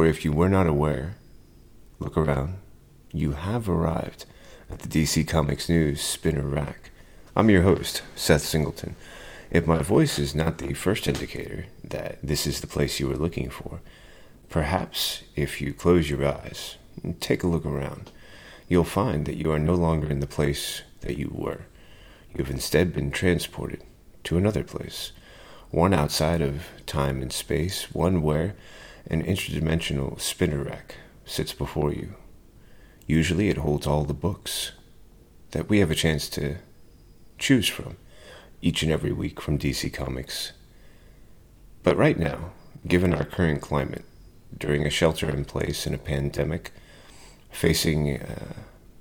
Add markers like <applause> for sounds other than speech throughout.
For if you were not aware, look around. You have arrived at the DC Comics News Spinner Rack. I'm your host, Seth Singleton. If my voice is not the first indicator that this is the place you are looking for, perhaps if you close your eyes and take a look around, you'll find that you are no longer in the place that you were. You have instead been transported to another place one outside of time and space, one where an interdimensional spinner rack sits before you. Usually it holds all the books that we have a chance to choose from each and every week from DC Comics. But right now, given our current climate, during a shelter in place in a pandemic, facing uh,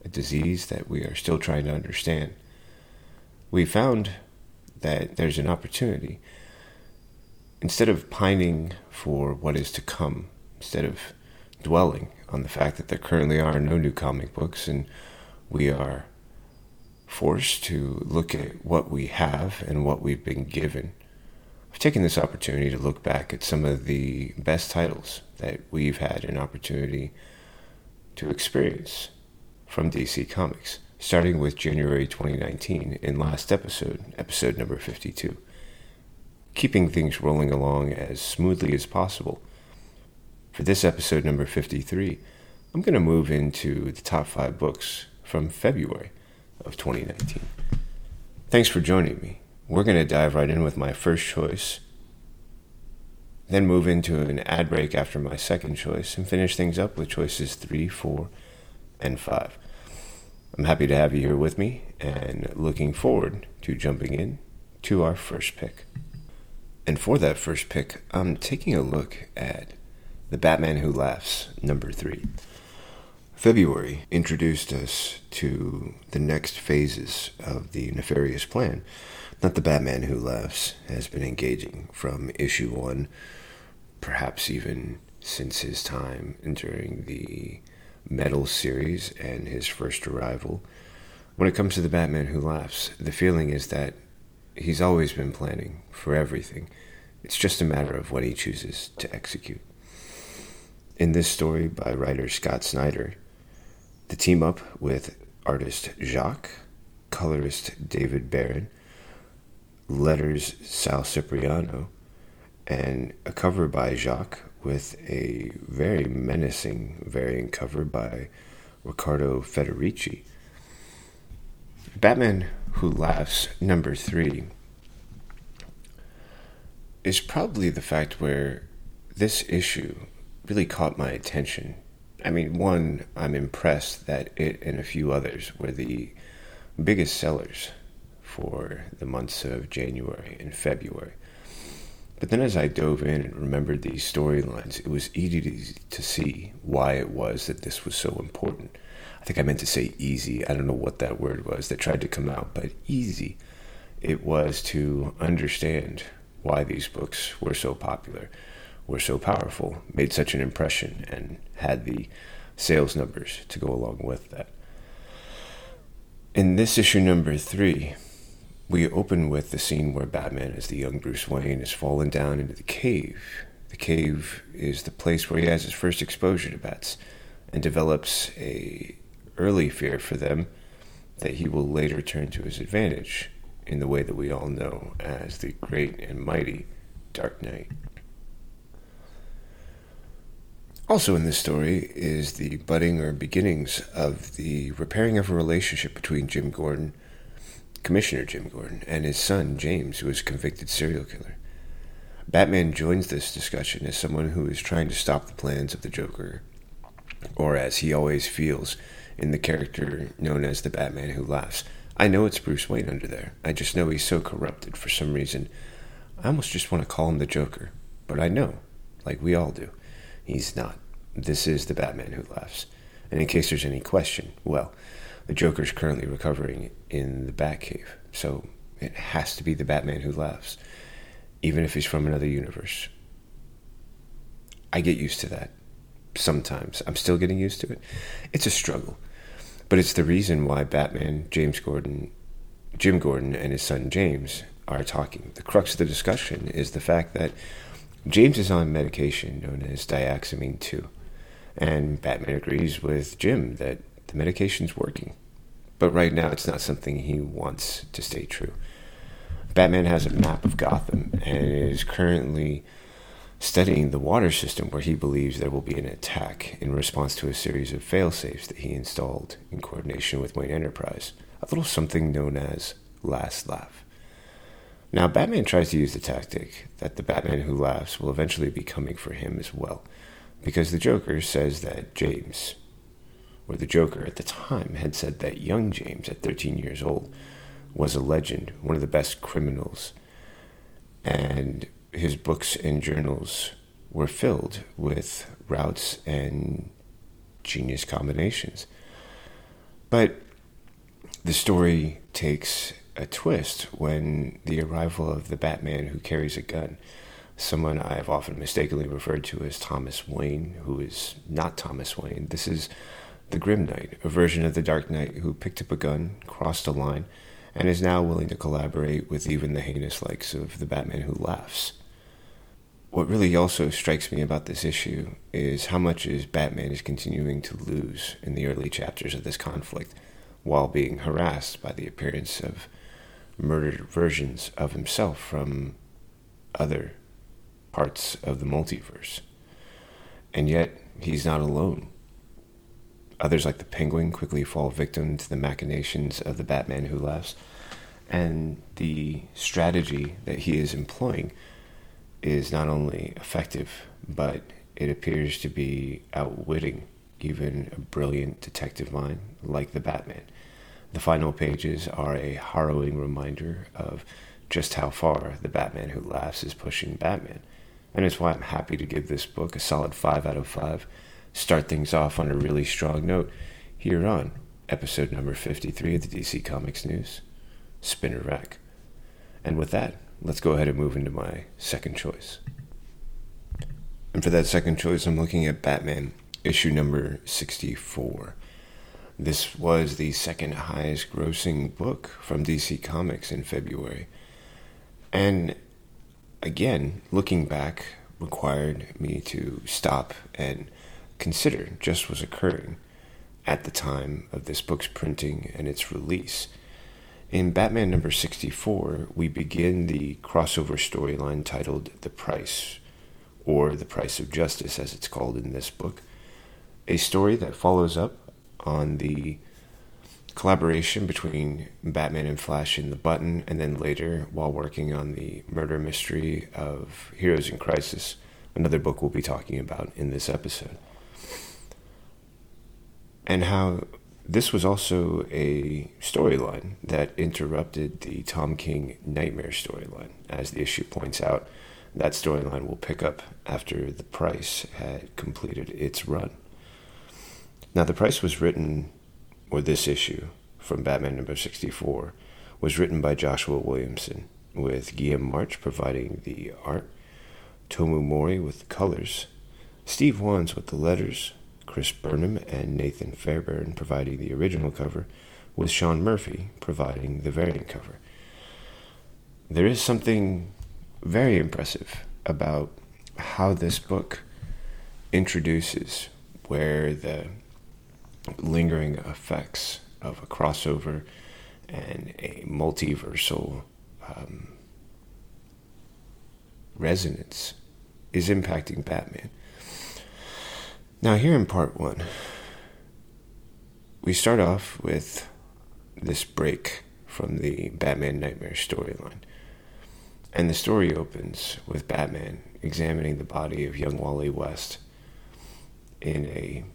a disease that we are still trying to understand, we found that there's an opportunity instead of pining for what is to come, instead of dwelling on the fact that there currently are no new comic books and we are forced to look at what we have and what we've been given, I've taken this opportunity to look back at some of the best titles that we've had an opportunity to experience from DC Comics, starting with January 2019 in last episode, episode number 52 keeping things rolling along as smoothly as possible. For this episode number 53, I'm going to move into the top five books from February of 2019. Thanks for joining me. We're going to dive right in with my first choice, then move into an ad break after my second choice, and finish things up with choices three, four, and five. I'm happy to have you here with me and looking forward to jumping in to our first pick. And for that first pick, I'm taking a look at The Batman Who Laughs, number three. February introduced us to the next phases of the nefarious plan that the Batman Who Laughs has been engaging from issue one, perhaps even since his time during the Metal series and his first arrival. When it comes to the Batman Who Laughs, the feeling is that he's always been planning for everything. It's just a matter of what he chooses to execute. In this story by writer Scott Snyder, the team up with artist Jock, colorist David Baron, letters Sal Cipriano, and a cover by Jock with a very menacing variant cover by Riccardo Federici. Batman Who Laughs, number three, is probably the fact where this issue really caught my attention. I mean, one, I'm impressed that it and a few others were the biggest sellers for the months of January and February. But then as I dove in and remembered these storylines, it was easy to see why it was that this was so important. I think I meant to say easy. I don't know what that word was that tried to come out, but easy. It was to understand why these books were so popular, were so powerful, made such an impression, and had the sales numbers to go along with that. In this issue number three, we open with the scene where Batman, as the young Bruce Wayne, is fallen down into the cave. The cave is the place where he has his first exposure to bats and develops a early fear for them that he will later turn to his advantage in the way that we all know as the great and mighty Dark Knight. Also, in this story is the budding or beginnings of the repairing of a relationship between Jim Gordon, Commissioner Jim Gordon, and his son James, who is a convicted serial killer. Batman joins this discussion as someone who is trying to stop the plans of the Joker, or as he always feels in the character known as the Batman Who Laughs, I know it's Bruce Wayne under there. I just know he's so corrupted for some reason. I almost just want to call him the Joker. But I know, like we all do, he's not. This is the Batman who laughs. And in case there's any question, well, the Joker's currently recovering in the Batcave. So it has to be the Batman who laughs, even if he's from another universe. I get used to that sometimes. I'm still getting used to it. It's a struggle. But it's the reason why Batman, James Gordon, Jim Gordon, and his son James are talking. The crux of the discussion is the fact that James is on medication known as diaxamine 2, and Batman agrees with Jim that the medication's working. But right now, it's not something he wants to stay true. Batman has a map of Gotham and is currently studying the water system where he believes there will be an attack in response to a series of failsafes that he installed in coordination with Wayne Enterprise, a little something known as Last Laugh. Now, Batman tries to use the tactic that the Batman who laughs will eventually be coming for him as well, because the Joker says that James, or the Joker at the time, had said that young James, at 13 years old, was a legend, one of the best criminals, and his books and journals were filled with routes and genius combinations. But the story takes a twist when the arrival of the Batman who carries a gun, someone I have often mistakenly referred to as Thomas Wayne, who is not Thomas Wayne. This is the Grim Knight, a version of the Dark Knight who picked up a gun, crossed a line, and is now willing to collaborate with even the heinous likes of the Batman who laughs. What really also strikes me about this issue is how much is Batman is continuing to lose in the early chapters of this conflict while being harassed by the appearance of murdered versions of himself from other parts of the multiverse. And yet, he's not alone. Others, like the Penguin, quickly fall victim to the machinations of the Batman who laughs, and the strategy that he is employing is not only effective, but it appears to be outwitting even a brilliant detective mind like the Batman. The final pages are a harrowing reminder of just how far the Batman who laughs is pushing Batman. And it's why I'm happy to give this book a solid 5 out of 5. Start things off on a really strong note here on episode number 53 of the DC Comics News Spinner Rack. And with that, let's go ahead and move into my second choice. And for that second choice, I'm looking at Batman issue number 64. This was the second highest grossing book from DC Comics in February. And again, looking back required me to stop and consider just what was occurring at the time of this book's printing and its release. In Batman number 64, we begin the crossover storyline titled The Price, or The Price of Justice as it's called in this book, a story that follows up on the collaboration between Batman and Flash in The Button, and then later while working on the murder mystery of Heroes in Crisis, another book we'll be talking about in this episode. And how this was also a storyline that interrupted the Tom King Nightmare storyline. As the issue points out, that storyline will pick up after The Price had completed its run. Now, The Price was written, or this issue from Batman number 64, was written by Joshua Williamson, with Guillaume March providing the art, Tomeu Morey with the colors, Steve Wands with the letters, Chris Burnham and Nathan Fairbairn providing the original cover, with Sean Murphy providing the variant cover. There is something very impressive about how this book introduces where the lingering effects of a crossover and a multiversal um, resonance is impacting Batman. Now, here in part one, we start off with this break from the Batman Nightmare storyline. And the story opens with Batman examining the body of young Wally West in a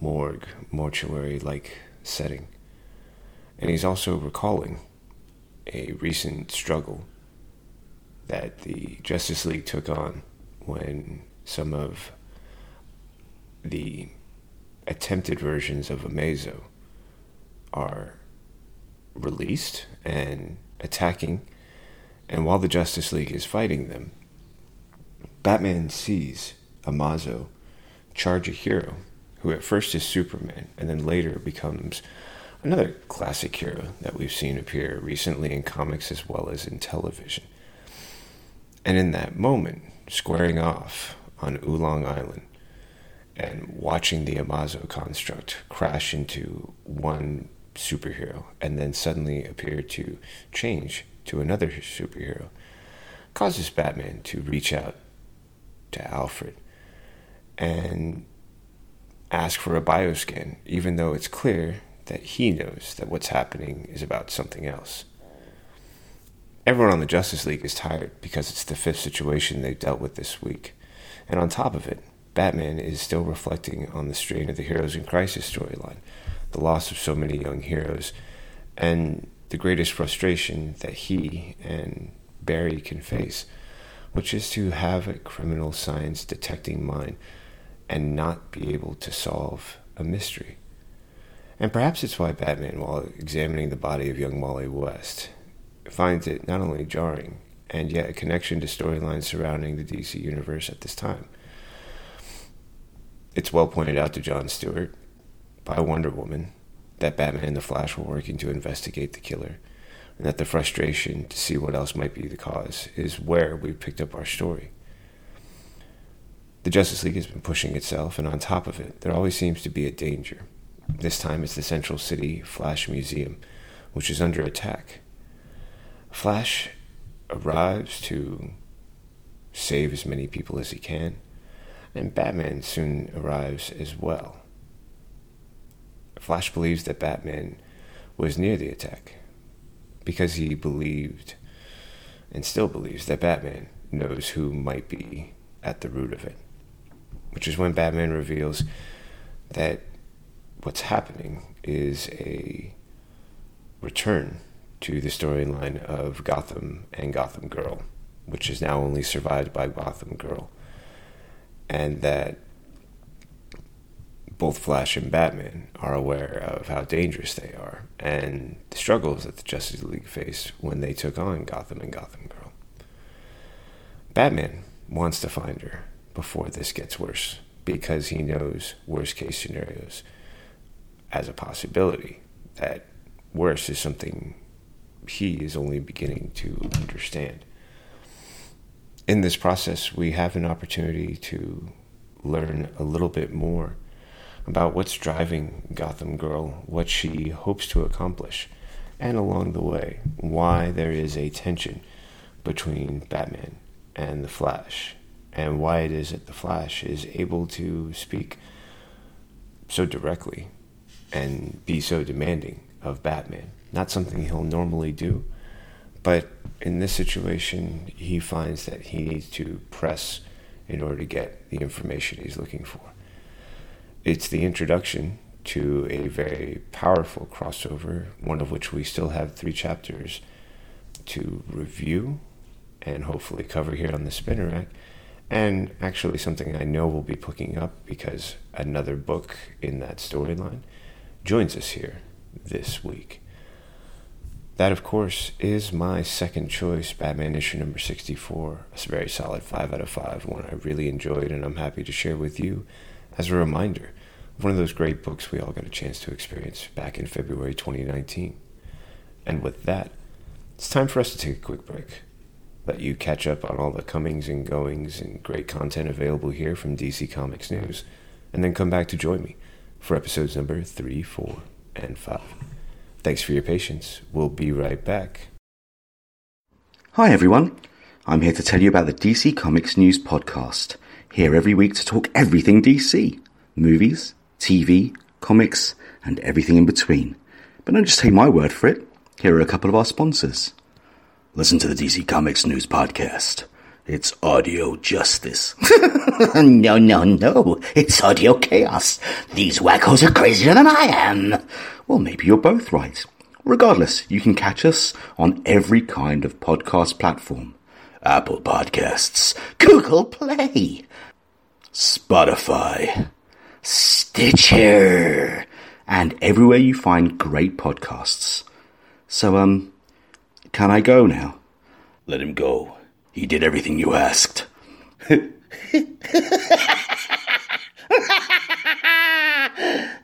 morgue, mortuary like setting. And he's also recalling a recent struggle that the Justice League took on when some of the attempted versions of Amazo are released and attacking, and while the Justice League is fighting them, Batman sees Amazo charge a hero who at first is Superman and then later becomes another classic hero that we've seen appear recently in comics as well as in television. And in that moment, squaring off on Oolong Island and watching the Amazo construct crash into one superhero and then suddenly appear to change to another superhero causes Batman to reach out to Alfred and ask for a bioscan, even though it's clear that he knows that what's happening is about something else. Everyone on the Justice League is tired because it's the fifth situation they've dealt with this week. And on top of it, Batman is still reflecting on the strain of the Heroes in Crisis storyline, the loss of so many young heroes, and the greatest frustration that he and Barry can face, which is to have a criminal science detecting mind and not be able to solve a mystery. And perhaps it's why Batman, while examining the body of young Wally West, finds it not only jarring, and yet a connection to storylines surrounding the DC universe at this time. It's well pointed out to John Stewart by Wonder Woman that Batman and the Flash were working to investigate the killer, and that the frustration to see what else might be the cause is where we picked up our story. The Justice League has been pushing itself, and on top of it, there always seems to be a danger. This time it's the Central City Flash Museum, which is under attack. Flash arrives to save as many people as he can, and Batman soon arrives as well. Flash believes that Batman was near the attack because he believed and still believes that Batman knows who might be at the root of it. Which is when Batman reveals that what's happening is a return to the storyline of Gotham and Gotham Girl, which is now only survived by Gotham Girl, and that both Flash and Batman are aware of how dangerous they are and the struggles that the Justice League faced when they took on Gotham and Gotham Girl. Batman wants to find her before this gets worse because he knows worst case scenarios as a possibility. That worse is something he is only beginning to understand. In this process, we have an opportunity to learn a little bit more about what's driving Gotham Girl, what she hopes to accomplish, and along the way, why there is a tension between Batman and the Flash, and why it is that the Flash is able to speak so directly and be so demanding of Batman. Not something he'll normally do, but in this situation, he finds that he needs to press in order to get the information he's looking for. It's the introduction to a very powerful crossover, one of which we still have three chapters to review and hopefully cover here on the Spinner Rack. And actually, something I know we'll be picking up because another book in that storyline joins us here this week. That, of course, is my second choice, Batman issue number 64. It's a very solid 5 out of 5, one I really enjoyed and I'm happy to share with you as a reminder of one of those great books we all got a chance to experience back in February 2019. And with that, it's time for us to take a quick break. Let you catch up on all the comings and goings and great content available here from DC Comics News, and then come back to join me for episodes number 3, 4, and 5. Thanks for your patience. We'll be right back. Hi, everyone. I'm here to tell you about the DC Comics News Podcast. Here every week to talk everything DC movies, TV, comics, and everything in between. But don't just take my word for it. Here are a couple of our sponsors. Listen to the DC Comics News Podcast. It's audio justice. <laughs> no, no, no. It's audio chaos. These wackos are crazier than I am. Well, maybe you're both right. Regardless, you can catch us on every kind of podcast platform. Apple Podcasts, Google Play, Spotify, Stitcher, and everywhere you find great podcasts. So, um, can I go now? Let him go. He did everything you asked. <laughs>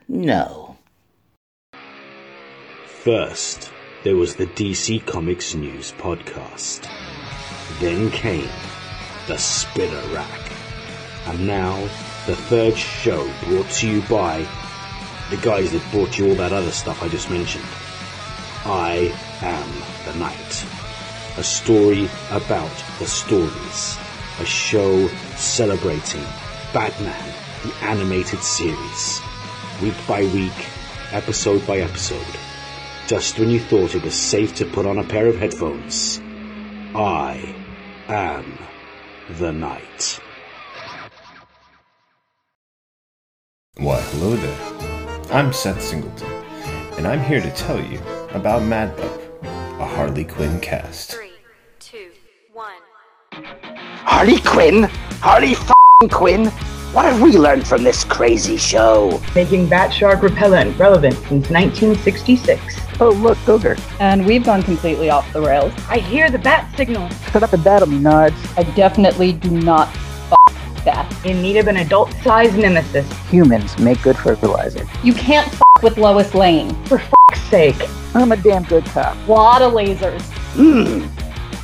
no. First, there was the DC Comics News podcast. Then came the Spinner Rack. And now, the third show brought to you by the guys that brought you all that other stuff I just mentioned. I am the Night. A story about the stories. A show celebrating Batman, the animated series. Week by week, episode by episode. Just when you thought it was safe to put on a pair of headphones. I am the Night. Why, hello there. I'm Seth Singleton, and I'm here to tell you about Mad a Harley Quinn cast. Three, two, one. Harley Quinn? Harley f***ing Quinn? What have we learned from this crazy show? making bat shark repellent relevant since 1966. Oh, look, Booger. and we've gone completely off the rails. I hear the bat signal. Shut up and battle me, Nards. I definitely do not f that. In need of an adult-sized nemesis. Humans make good fertilizer. You can't f with Lois Lane. For f***'s sake. I'm a damn good cop. A Lot of lasers. Hmm.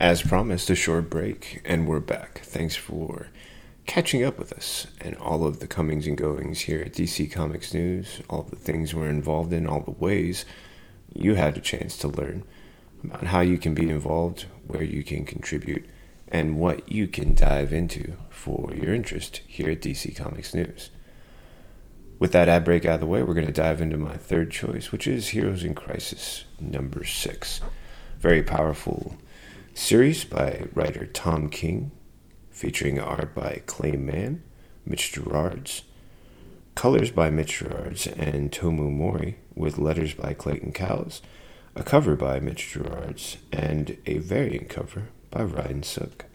As promised, a short break, and we're back. Thanks for catching up with us and all of the comings and goings here at DC Comics News, all the things we're involved in, all the ways you had a chance to learn about how you can be involved, where you can contribute, and what you can dive into for your interest here at DC Comics News. With that ad break out of the way, we're going to dive into my third choice, which is Heroes in Crisis number six. Very powerful series by writer Tom King, featuring art by Clay Mann, Mitch Gerads, colors by Mitch Gerads and Tomeu Morey, with letters by Clayton Cowles, a cover by Mitch Gerads, and a variant cover by Ryan Sook.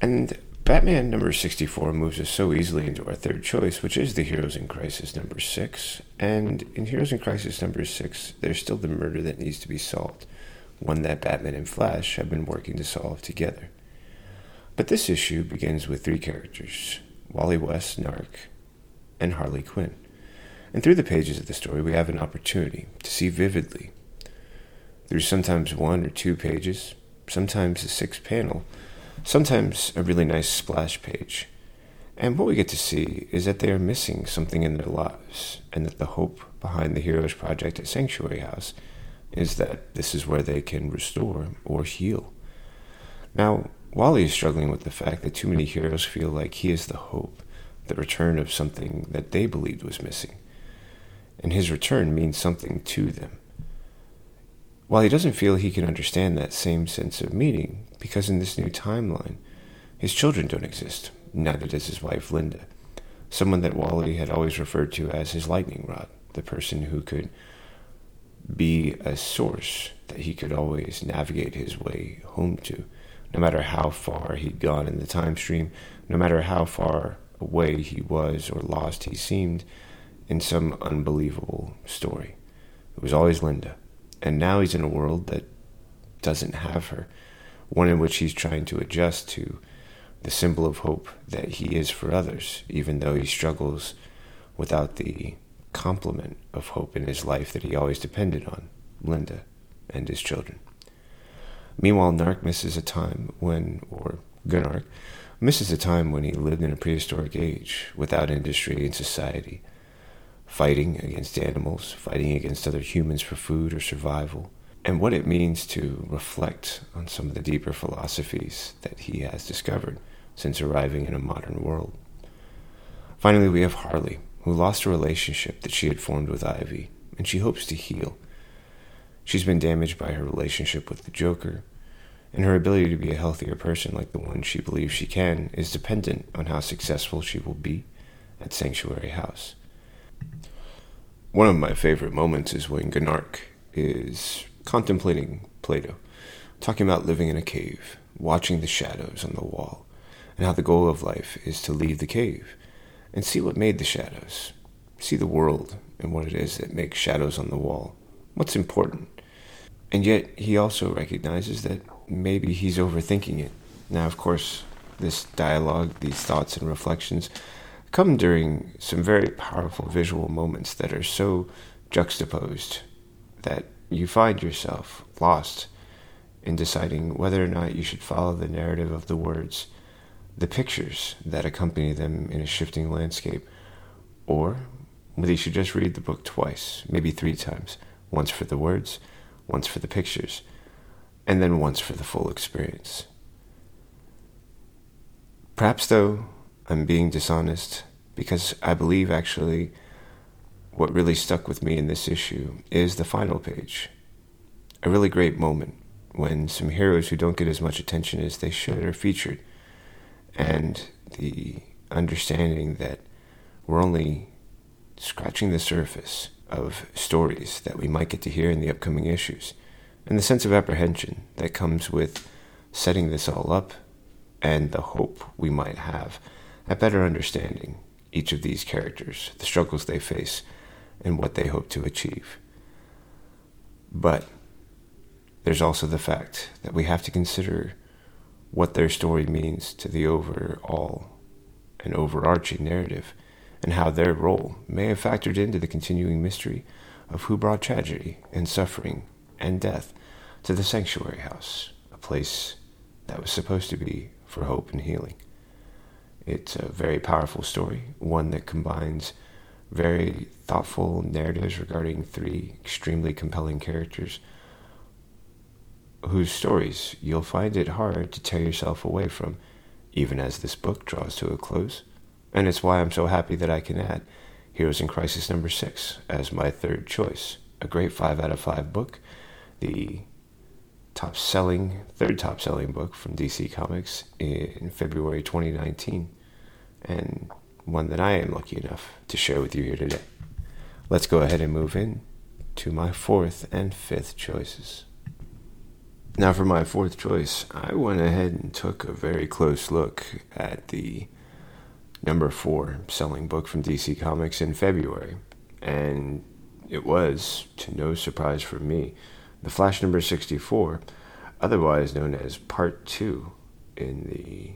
And Batman number 64 moves us so easily into our third choice, which is the Heroes in Crisis number 6. And in Heroes in Crisis number 6, there's still the murder that needs to be solved, one that Batman and Flash have been working to solve together. But this issue begins with three characters Wally West, Gnarrk, and Harley Quinn. And through the pages of the story, we have an opportunity to see vividly, through sometimes one or two pages, sometimes a six panel, sometimes a really nice splash page. And what we get to see is that they are missing something in their lives, and that the hope behind the Heroes Project at Sanctuary House is that this is where they can restore or heal. Now, Wally is struggling with the fact that too many heroes feel like he is the hope, the return of something that they believed was missing. And his return means something to them. While he doesn't feel he can understand that same sense of meaning, because in this new timeline, his children don't exist, neither does his wife Linda, someone that Wally had always referred to as his lightning rod, the person who could be a source that he could always navigate his way home to, no matter how far he'd gone in the time stream, no matter how far away he was or lost he seemed in some unbelievable story. It was always Linda. And now he's in a world that doesn't have her, one in which he's trying to adjust to the symbol of hope that he is for others, even though he struggles without the complement of hope in his life that he always depended on Linda and his children. Meanwhile, Gnarrk misses a time when, or Gunark, misses a time when he lived in a prehistoric age without industry and society, fighting against animals, fighting against other humans for food or survival, and what it means to reflect on some of the deeper philosophies that he has discovered since arriving in a modern world. Finally, we have Harley, who lost a relationship that she had formed with Ivy, and she hopes to heal. She's been damaged by her relationship with the Joker, and her ability to be a healthier person like the one she believes she can is dependent on how successful she will be at Sanctuary House. One of my favorite moments is when Gnarrk is contemplating Plato, talking about living in a cave, watching the shadows on the wall, and how the goal of life is to leave the cave and see what made the shadows. See the world and what it is that makes shadows on the wall. What's important. And yet, he also recognizes that maybe he's overthinking it. Now, of course, this dialogue, these thoughts and reflections come during some very powerful visual moments that are so juxtaposed that you find yourself lost in deciding whether or not you should follow the narrative of the words, the pictures that accompany them in a shifting landscape, or whether you should just read the book twice, maybe three times, once for the words, once for the pictures, and then once for the full experience. Perhaps, though, I'm being dishonest because I believe actually what really stuck with me in this issue is the final page. A really great moment when some heroes who don't get as much attention as they should are featured, and the understanding that we're only scratching the surface of stories that we might get to hear in the upcoming issues, and the sense of apprehension that comes with setting this all up and the hope we might have at better understanding each of these characters, the struggles they face, and what they hope to achieve. But there's also the fact that we have to consider what their story means to the overall and overarching narrative, and how their role may have factored into the continuing mystery of who brought tragedy and suffering and death to the sanctuary house, a place that was supposed to be for hope and healing. It's a very powerful story, one that combines very thoughtful narratives regarding three extremely compelling characters whose stories you'll find it hard to tear yourself away from, even as this book draws to a close. And it's why I'm so happy that I can add Heroes in Crisis number six as my third choice. A great five out of five book, the top selling, third top selling book from DC Comics in February 2019, and one that I am lucky enough to share with you here today. Let's go ahead and move in to my fourth and fifth choices. Now, for my fourth choice, I went ahead and took a very close look at the number four selling book from DC Comics in February, and it was, to no surprise for me, The Flash number 64, otherwise known as Part 2 in the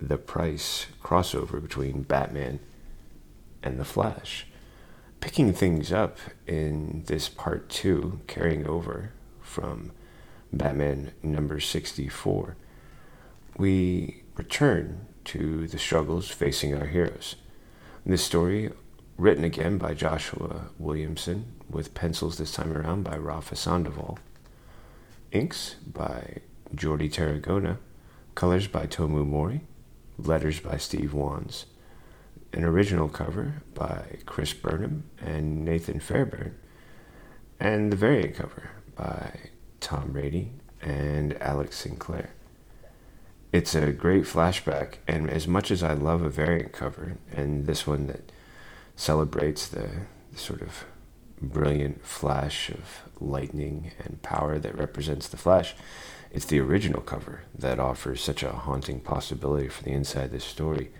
the price crossover between Batman and The Flash. Picking things up in this part two, carrying over from Batman number 64, we return to the struggles facing our heroes. This story, written again by Joshua Williamson, with pencils this time around by Rafa Sandoval, inks by Jordi Tarragona, colors by Tomeu Morey, letters by Steve Wands, an original cover by Chris Burnham and Nathan Fairbairn, and the variant cover by Tom Brady and Alex Sinclair. It's a great flashback, and as much as I love a variant cover, and this one that celebrates the, sort of brilliant flash of lightning and power that represents the Flash, it's the original cover that offers such a haunting possibility for the inside of this story.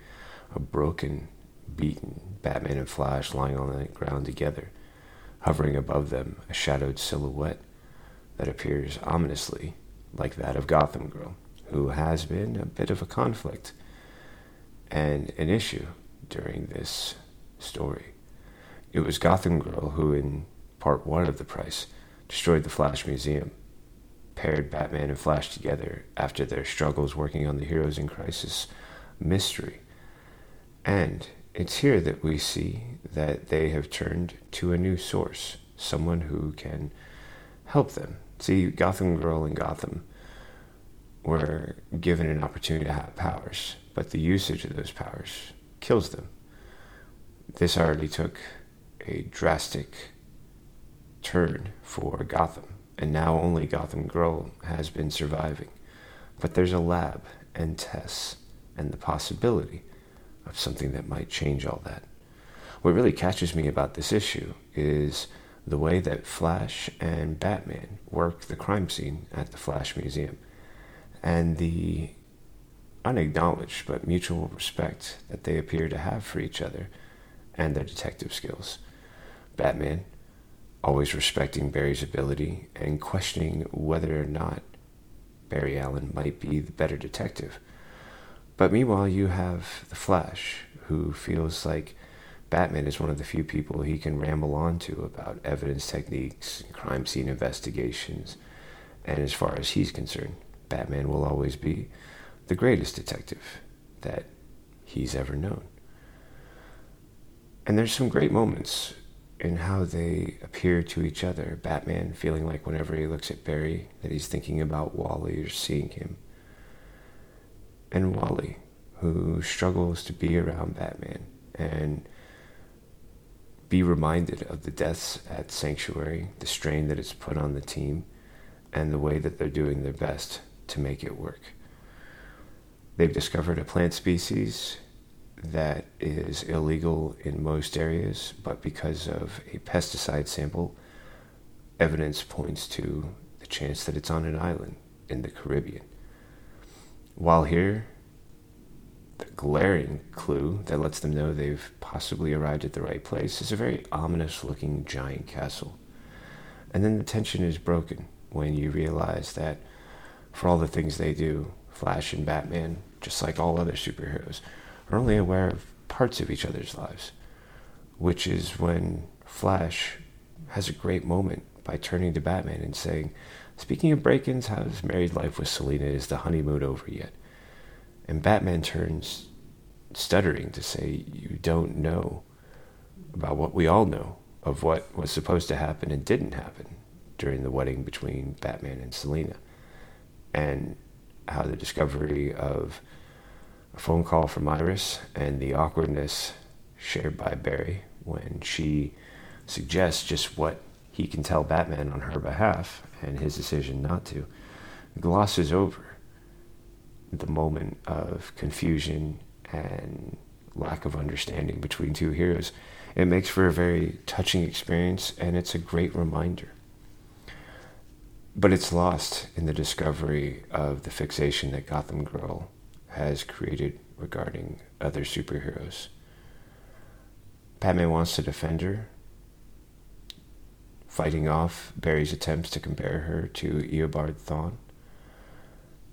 A broken, beaten Batman and Flash lying on the ground together, hovering above them, a shadowed silhouette that appears ominously like that of Gotham Girl, who has been a bit of a conflict and an issue during this story. It was Gotham Girl who, in part one of the price, destroyed the Flash Museum paired Batman and Flash together after their struggles working on the Heroes in Crisis mystery. And it's here that we see that they have turned to a new source, someone who can help them. See, Gotham Girl and Gotham were given an opportunity to have powers, but the usage of those powers kills them. This already took a drastic turn for Gotham and now only Gotham Girl has been surviving. But there's a lab and tests and the possibility of something that might change all that. What really catches me about this issue is the way that Flash and Batman work the crime scene at the Flash Museum and the unacknowledged but mutual respect that they appear to have for each other and their detective skills. Batman, always respecting Barry's ability and questioning whether or not Barry Allen might be the better detective. But meanwhile, you have the Flash, who feels like Batman is one of the few people he can ramble on to about evidence techniques, crime scene investigations, and as far as he's concerned, Batman will always be the greatest detective that he's ever known. And there's some great moments in how they appear to each other. Batman feeling like whenever he looks at Barry that he's thinking about Wally or seeing him. And Wally, who struggles to be around Batman and be reminded of the deaths at Sanctuary, the strain that it's put on the team, and the way that they're doing their best to make it work. They've discovered a plant species that is illegal in most areas, but because of a pesticide sample, evidence points to the chance that it's on an island in the Caribbean. While here, glaring clue that lets them know they've possibly arrived at the right place is a very ominous looking giant castle. And then the tension is broken when you realize that for all the things they do, Flash and Batman, just like all other superheroes, are only aware of parts of each other's lives, which is when Flash has a great moment by turning to Batman and saying, Speaking of break ins, how's married life with Selina? Is the honeymoon over yet? And Batman turns stuttering to say, You don't know about what we all know of what was supposed to happen and didn't happen during the wedding between Batman and Selina. And how the discovery of a phone call from Iris and the awkwardness shared by Barry when she suggests just what he can tell Batman on her behalf and his decision not to glosses over the moment of confusion and lack of understanding between two heroes. It makes for a very touching experience and it's a great reminder. But it's lost in the discovery of the fixation that Gotham Girl has created regarding other superheroes. Batman wants to defend her, fighting off Barry's attempts to compare her to Eobard Thawne,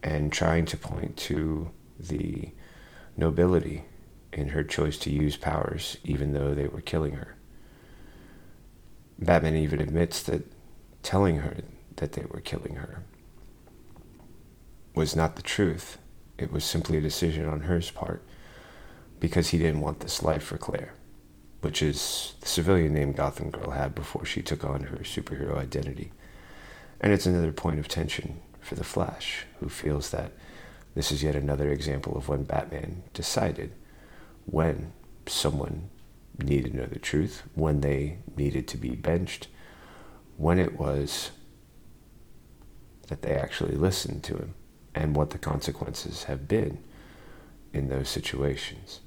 and trying to point to the nobility in her choice to use powers even though they were killing her. Batman even admits that telling her that they were killing her was not the truth it was simply a decision on her part because he didn't want this life for Claire, which is the civilian name Gotham Girl had before she took on her superhero identity. And it's another point of tension for the Flash, who feels that this is yet another example of when Batman decided when someone needed to know the truth, when they needed to be benched, when it was that they actually listened to him and what the consequences have been in those situations.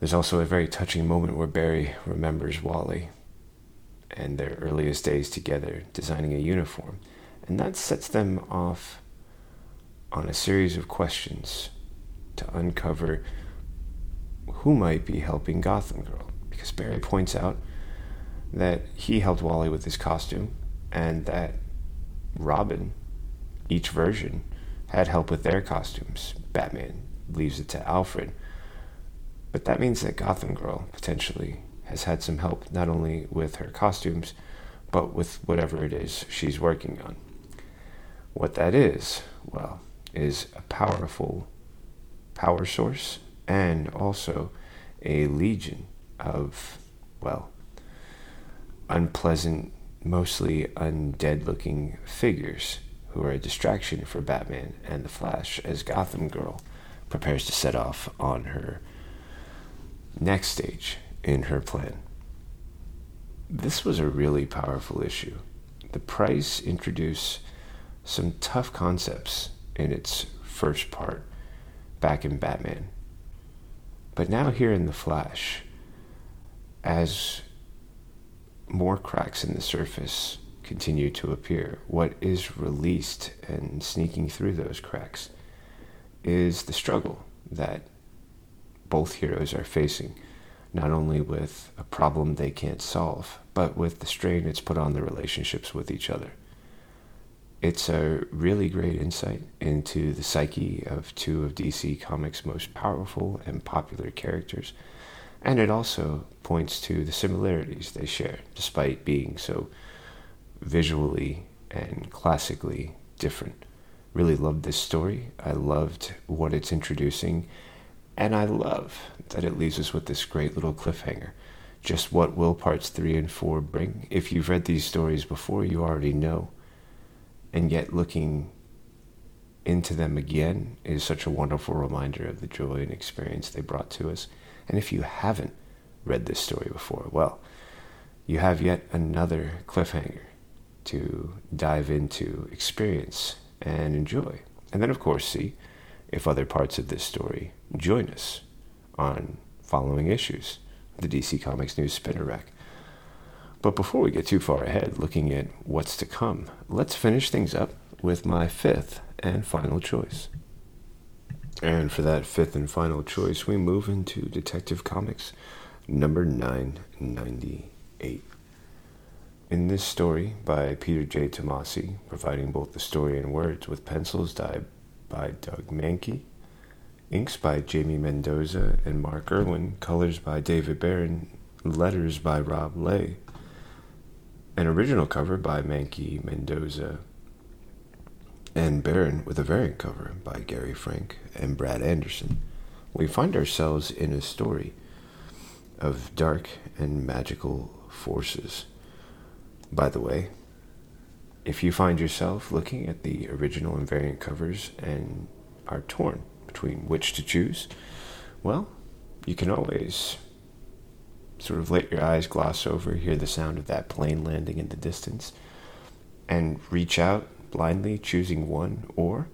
There's also a very touching moment where Barry remembers Wally and their earliest days together designing a uniform, and that sets them off on a series of questions to uncover who might be helping Gotham Girl. Because Barry points out that he helped Wally with his costume and that Robin each version had help with their costumes. Batman leaves it to Alfred. But that means that Gotham Girl potentially has had some help not only with her costumes, but with whatever it is she's working on. What that is, well, is a powerful power source and also a legion of, well, unpleasant, mostly undead looking figures who are a distraction for Batman and the Flash as Gotham Girl prepares to set off on her next stage in her plan. This was a really powerful issue. The Price introduced some tough concepts in its first part back in Batman. But now, here in The Flash, as more cracks in the surface continue to appear. What is released and sneaking through those cracks is the struggle that both heroes are facing, not only with a problem they can't solve, but with the strain it's put on their relationships with each other. It's a really great insight into the psyche of two of DC Comics' most powerful and popular characters, and it also points to the similarities they share, despite being so visually and classically different. Really loved this story. I loved what it's introducing, and I love that it leaves us with this great little cliffhanger. Just what will parts three and four bring? If you've read these stories before, you already know. And yet, looking into them again is such a wonderful reminder of the joy and experience they brought to us. And if you haven't read this story before, well, you have yet another cliffhanger to dive into, experience, and enjoy. And then, of course, see if other parts of this story join us on following issues of the DC Comics News Spinner Rack. But before we get too far ahead, looking at what's to come, let's finish things up with my fifth and final choice. And for that fifth and final choice, we move into Detective Comics number 998. In this story by Peter J. Tomasi, providing both the story and words with pencils dyed by Doug Mahnke, inks by Jamie Mendoza and Mark Irwin, colors by David Baron, letters by Rob Leigh, an original cover by Mahnke, Mendoza, and Baron with a variant cover by Gary Frank and Brad Anderson. We find ourselves in a story of dark and magical forces. By the way, if you find yourself looking at the original and variant covers and are torn between which to choose, well, you can always sort of let your eyes gloss over, hear the sound of that plane landing in the distance, and reach out blindly, choosing one, or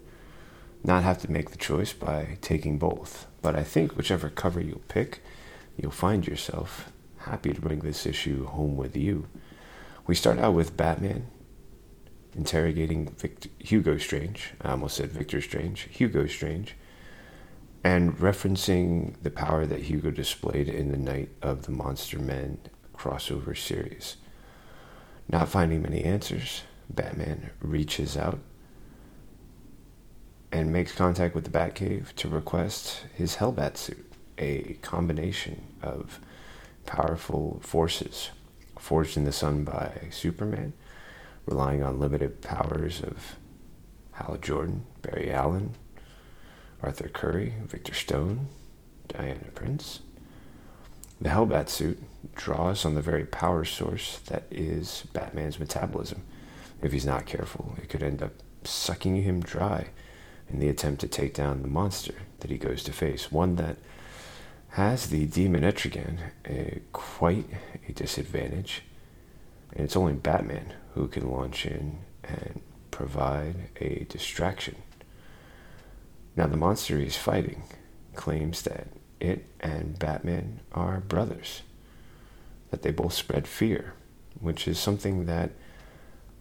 not have to make the choice by taking both. But I think whichever cover you'll pick, you'll find yourself happy to bring this issue home with you. We start out with Batman interrogating Victor, Hugo Strange. I almost said Victor Strange. Hugo Strange. And referencing the power that Hugo displayed in the Night of the Monster Men crossover series. Not finding many answers, Batman reaches out and makes contact with the Batcave to request his Hellbat suit, a combination of powerful forces forged in the sun by Superman, relying on limited powers of Hal Jordan, Barry Allen, Arthur Curry, Victor Stone, Diana Prince. The Hellbat suit draws on the very power source that is Batman's metabolism. If he's not careful, it could end up sucking him dry in the attempt to take down the monster that he goes to face, one that has the demon Etrigan a, quite a disadvantage, and it's only Batman who can launch in and provide a distraction. Now, the monster he's fighting claims that it and Batman are brothers, that they both spread fear, which is something that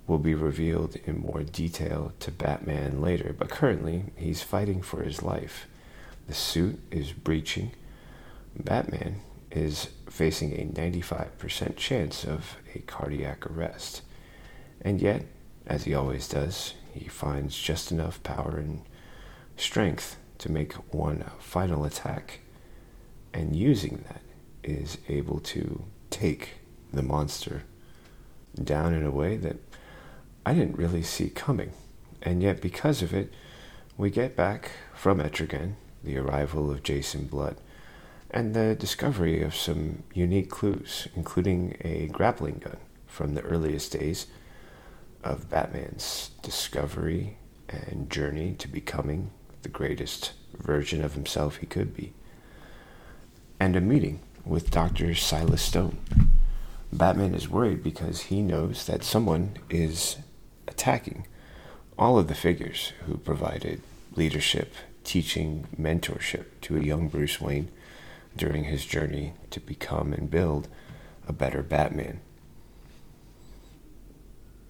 will be revealed in more detail to Batman later, but currently he's fighting for his life. The suit is breaching. Batman is facing a 95% chance of a cardiac arrest. And yet, as he always does, he finds just enough power and strength to make one final attack. And using that, is able to take the monster down in a way that I didn't really see coming. And yet, because of it, we get back from Etrigan, the arrival of Jason Blood, and the discovery of some unique clues, including a grappling gun from the earliest days of Batman's discovery and journey to becoming the greatest version of himself he could be, and a meeting with Dr. Silas Stone. Batman is worried because he knows that someone is attacking all of the figures who provided leadership, teaching, mentorship to a young Bruce Wayne during his journey to become and build a better Batman.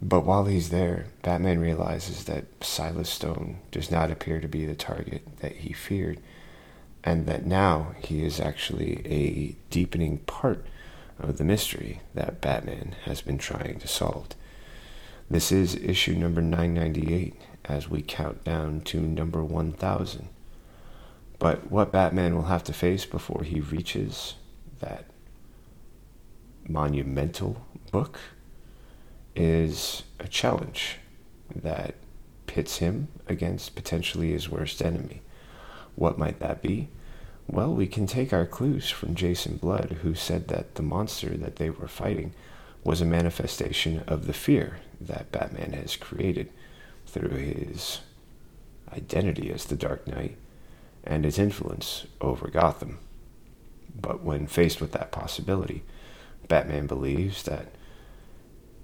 But while he's there, Batman realizes that Silas Stone does not appear to be the target that he feared, and that now he is actually a deepening part of the mystery that Batman has been trying to solve. This is issue number 998 as we count down to number 1000. But what Batman will have to face before he reaches that monumental book is a challenge that pits him against potentially his worst enemy. What might that be? Well, we can take our clues from Jason Blood, who said that the monster that they were fighting was a manifestation of the fear that Batman has created through his identity as the Dark Knight and his influence over Gotham. But when faced with that possibility, Batman believes that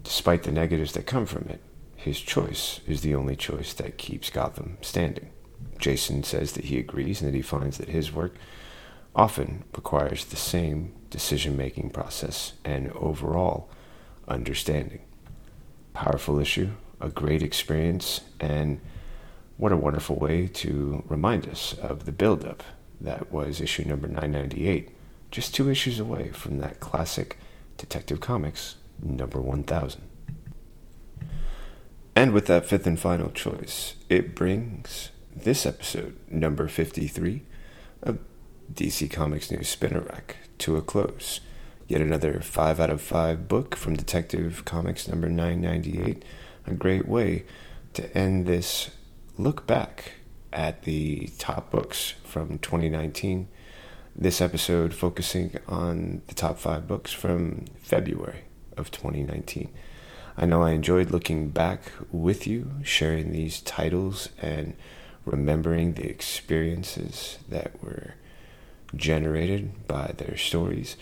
despite the negatives that come from it, his choice is the only choice that keeps Gotham standing. Jason says that he agrees and that he finds that his work often requires the same decision making process and overall understanding. Powerful issue, a great experience, and what a wonderful way to remind us of the buildup that was issue number 998, just two issues away from that classic Detective Comics number 1000. And with that fifth and final choice, it brings this episode, number 53 of DC Comics News Spinner Rack, to a close. Yet another 5 out of 5 book from Detective Comics number 998. A great way to end this look back at the top books from 2019. This episode focusing on the top 5 books from February of 2019. I know I enjoyed looking back with you, sharing these titles and remembering the experiences that were generated by their stories.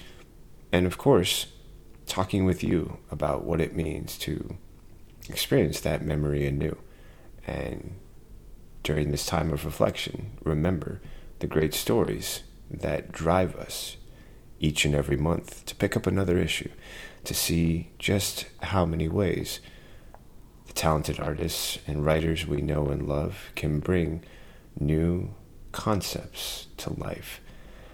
And of course, talking with you about what it means to experience that memory anew. And during this time of reflection, remember the great stories that drive us each and every month to pick up another issue to see just how many ways the talented artists and writers we know and love can bring new concepts to life.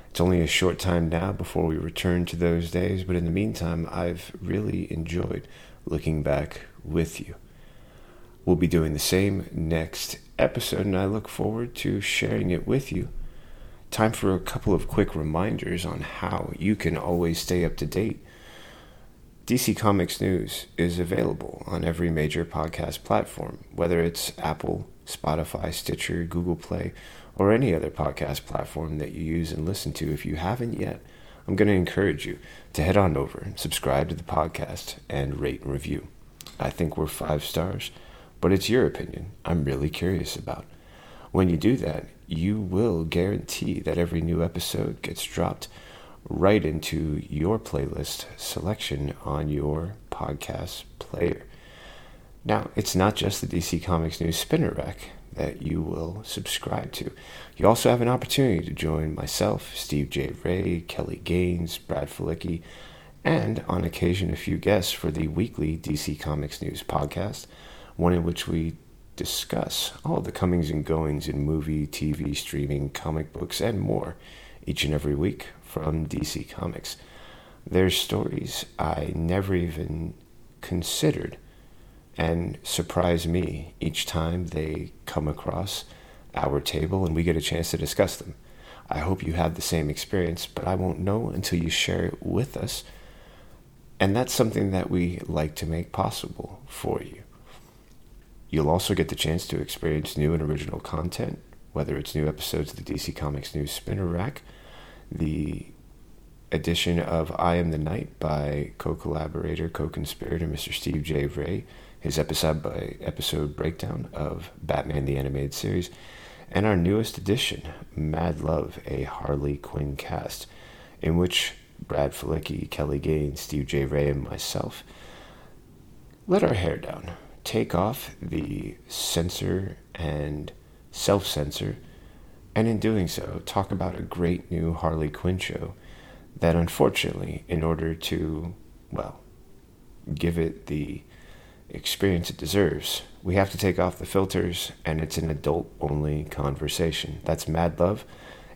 It's only a short time now before we return to those days, but in the meantime, I've really enjoyed looking back with you. We'll be doing the same next episode, and I look forward to sharing it with you. Time for a couple of quick reminders on how you can always stay up to date DC Comics News is available on every major podcast platform, whether it's Apple, Spotify, Stitcher, Google Play, or any other podcast platform that you use and listen to. If you haven't yet, I'm going to encourage you to head on over and subscribe to the podcast and rate and review. I think we're five stars, but it's your opinion I'm really curious about. When you do that, you will guarantee that every new episode gets dropped right into your playlist selection on your podcast player. Now, it's not just the DC Comics News Spinner Rack that you will subscribe to. You also have an opportunity to join myself, Steve J. Ray, Kelly Gaines, Brad Felicki, and on occasion a few guests for the weekly DC Comics News podcast, one in which we discuss all the comings and goings in movie, TV, streaming, comic books, and more each and every week from DC Comics. There's stories I never even considered and surprise me each time they come across our table and we get a chance to discuss them. I hope you have the same experience, but I won't know until you share it with us. And that's something that we like to make possible for you. You'll also get the chance to experience new and original content, whether it's new episodes of the DC Comics News Spinner Rack the edition of I Am the Night by co collaborator, co conspirator, Mr. Steve J. Ray, his episode by episode breakdown of Batman the Animated Series, and our newest edition, Mad Love, a Harley Quinn cast, in which Brad Felicki, Kelly Gaines, Steve J. Ray, and myself let our hair down, take off the censor and self censor and in doing so, talk about a great new Harley Quinn show that unfortunately, in order to, well, give it the experience it deserves. We have to take off the filters, and it's an adult only conversation. That's Mad Love,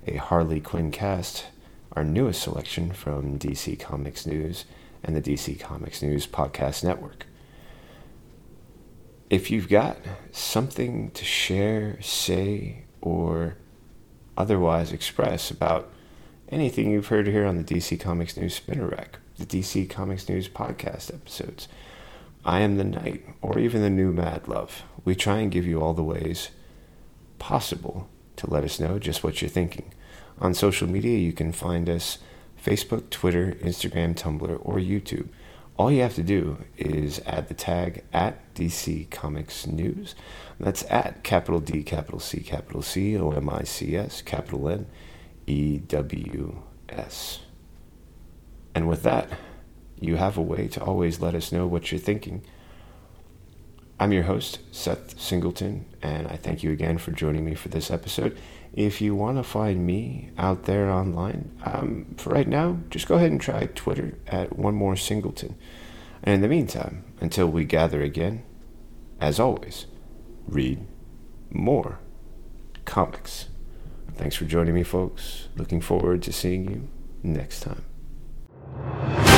a Harley Quinn cast, our newest selection from DC Comics News and the DC Comics News Podcast Network. If you've got something to share, say, or otherwise express about anything you've heard here on the DC Comics News Spinner Rack, the DC Comics News podcast episodes, I Am the Night, or even the new Mad Love, we try and give you all the ways possible to let us know just what you're thinking. On social media, you can find us Facebook, Twitter, Instagram, Tumblr, or YouTube. All you have to do is add the tag at DC Comics News. That's at capital D, capital C, capital C, O M I C S, capital N, E W S. And with that, you have a way to always let us know what you're thinking. I'm your host, Seth Singleton, and I thank you again for joining me for this episode. If you want to find me out there online, um, for right now, just go ahead and try Twitter at One More Singleton. And in the meantime, until we gather again, as always, read more comics. Thanks for joining me, folks. Looking forward to seeing you next time.